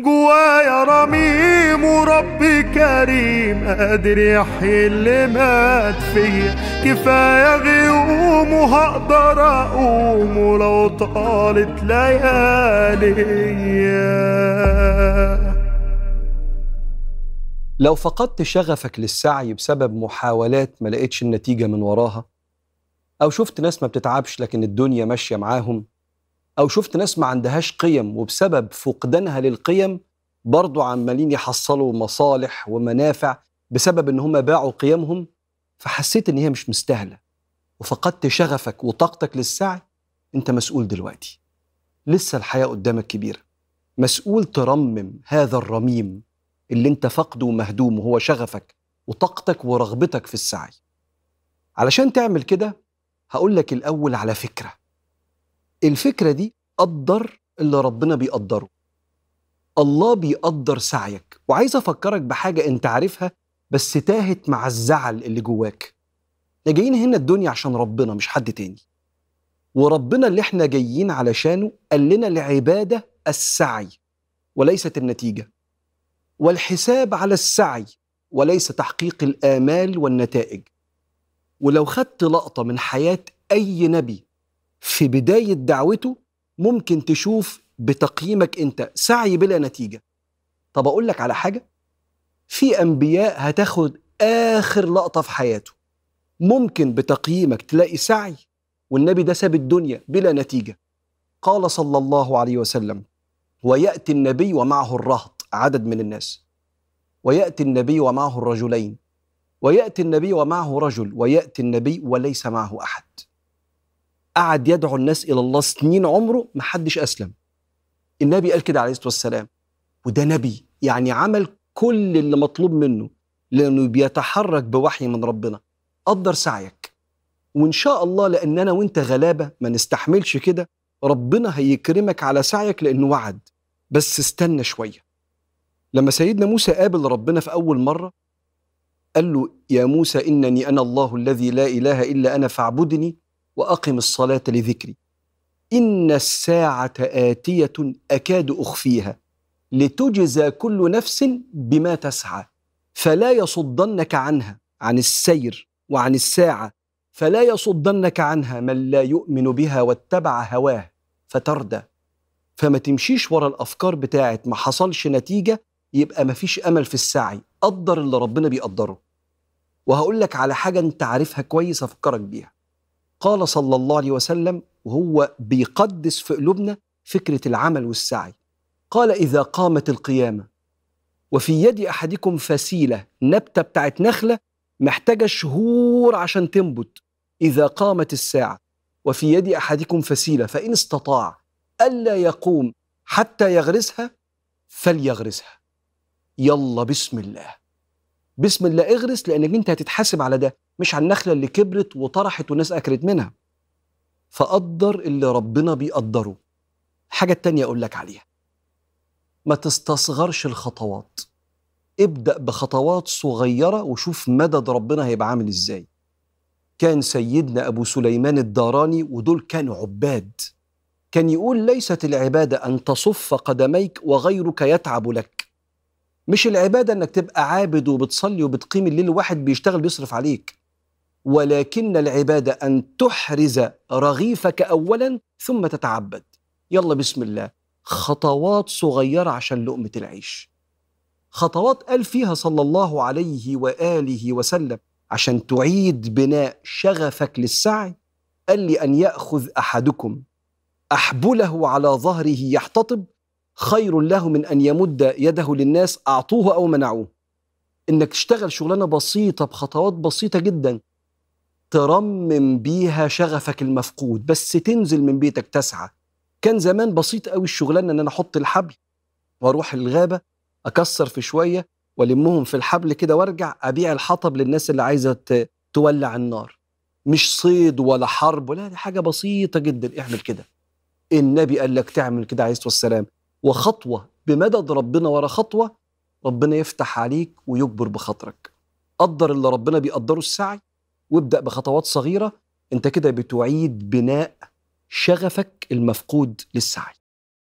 جوايا رميم وربي كريم قادر يحيي اللي مات فيا كفاية غيوم وهقدر أقوم ولو طالت ليالي. لو فقدت شغفك للسعي بسبب محاولات ما لقيتش النتيجة من وراها أو شفت ناس ما بتتعبش لكن الدنيا ماشية معاهم أو شفت ناس ما عندهاش قيم وبسبب فقدانها للقيم برضو عمالين يحصلوا مصالح ومنافع بسبب إن هم باعوا قيمهم فحسيت إن هي مش مستاهلة. وفقدت شغفك وطاقتك للسعي أنت مسؤول دلوقتي. لسه الحياة قدامك كبيرة. مسؤول ترمم هذا الرميم اللي أنت فقده ومهدوم وهو شغفك وطاقتك ورغبتك في السعي. علشان تعمل كده هقول لك الأول على فكرة. الفكرة دي قدر اللي ربنا بيقدره. الله بيقدر سعيك. وعايز أفكرك بحاجة أنت عارفها بس تاهت مع الزعل اللي جواك. إحنا جايين هنا الدنيا عشان ربنا مش حد تاني. وربنا اللي إحنا جايين علشانه قال لنا العبادة السعي وليست النتيجة. والحساب على السعي وليس تحقيق الآمال والنتائج. ولو خدت لقطة من حياة أي نبي في بداية دعوته ممكن تشوف بتقييمك أنت سعي بلا نتيجة. طب أقول لك على حاجة في أنبياء هتاخد آخر لقطة في حياته. ممكن بتقييمك تلاقي سعي والنبي ده ساب الدنيا بلا نتيجة. قال صلى الله عليه وسلم ويأتي النبي ومعه الرهط. عدد من الناس. ويأتي النبي ومعه الرجلين. ويأتي النبي ومعه رجل. ويأتي النبي وليس معه أحد. قعد يدعو الناس إلى الله سنين عمره محدش أسلم. النبي قال كده عليه الصلاة والسلام. وده نبي يعني عمل كل اللي مطلوب منه لأنه بيتحرك بوحي من ربنا. قدر سعيك. وإن شاء الله لأن أنا وإنت غلابة ما نستحملش كده ربنا هيكرمك على سعيك لأنه وعد. بس استنى شوية. لما سيدنا موسى قابل ربنا في أول مرة قال له يا موسى إنني أنا الله الذي لا إله إلا أنا فاعبدني وأقم الصلاة لذكري. إن الساعة آتية أكاد أخفيها. لتجزى كل نفس بما تسعى. فلا يصدنك عنها عن السير وعن الساعة. فلا يصدنك عنها من لا يؤمن بها واتبع هواه فتردى. فما تمشيش ورا الأفكار بتاعت ما حصلش نتيجة يبقى مفيش أمل في السعي. قدر اللي ربنا بيقدره. وهقول لك على حاجة أنت عارفها كويس أفكرك بيها. قال صلى الله عليه وسلم وهو بيقدس في قلوبنا فكرة العمل والسعي. قال إذا قامت القيامة وفي يد أحدكم فسيلة نبتة بتاعت نخلة محتاجة شهور عشان تنبت إذا قامت الساعة وفي يد أحدكم فسيلة فإن استطاع ألا يقوم حتى يغرسها فليغرسها. يلا بسم الله. بسم الله اغرس لأنك أنت هتتحاسب على ده. مش على النخلة اللي كبرت وطرحت والناس أكلت منها. فقدر اللي ربنا بيقدره. حاجة التانية أقول لك عليها. ما تستصغرش الخطوات. ابدأ بخطوات صغيرة وشوف مدد ربنا هيبقى عامل إزاي. كان سيدنا أبو سليمان الداراني ودول كانوا عباد. كان يقول ليست العبادة أن تصف قدميك وغيرك يتعب لك. مش العبادة إنك تبقى عابد وبتصلي وبتقيم الليل واحد بيشتغل بيصرف عليك. ولكن العباده أن تحرز رغيفك اولا ثم تتعبد. يلا بسم الله. خطوات صغيرة عشان لقمة العيش. خطوات قال فيها صلى الله عليه وآله وسلم عشان تعيد بناء شغفك للسعي قال لي أن يأخذ أحدكم أحبله على ظهره يحتطب خير له من أن يمد يده للناس أعطوه أو منعوه. إنك تشتغل شغلانة بسيطة بخطوات بسيطة جدا ترمم بيها شغفك المفقود بس تنزل من بيتك تسعى. كان زمان بسيط قوي الشغلانة إن أنا أحط الحبل وأروح الغابة أكسر في شوية وألمهم في الحبل كده وأرجع أبيع الحطب للناس اللي عايزة تولع النار. مش صيد ولا حرب ولا دي حاجة بسيطة جدا. اعمل كده. النبي قال لك تعمل كده عليه الصلاة والسلام. وخطوة بمدد ربنا ورا خطوة ربنا يفتح عليك ويجبر بخاطرك. قدر اللي ربنا بيقدره السعي وابدأ بخطوات صغيرة. أنت كده بتعيد بناء شغفك المفقود للسعي.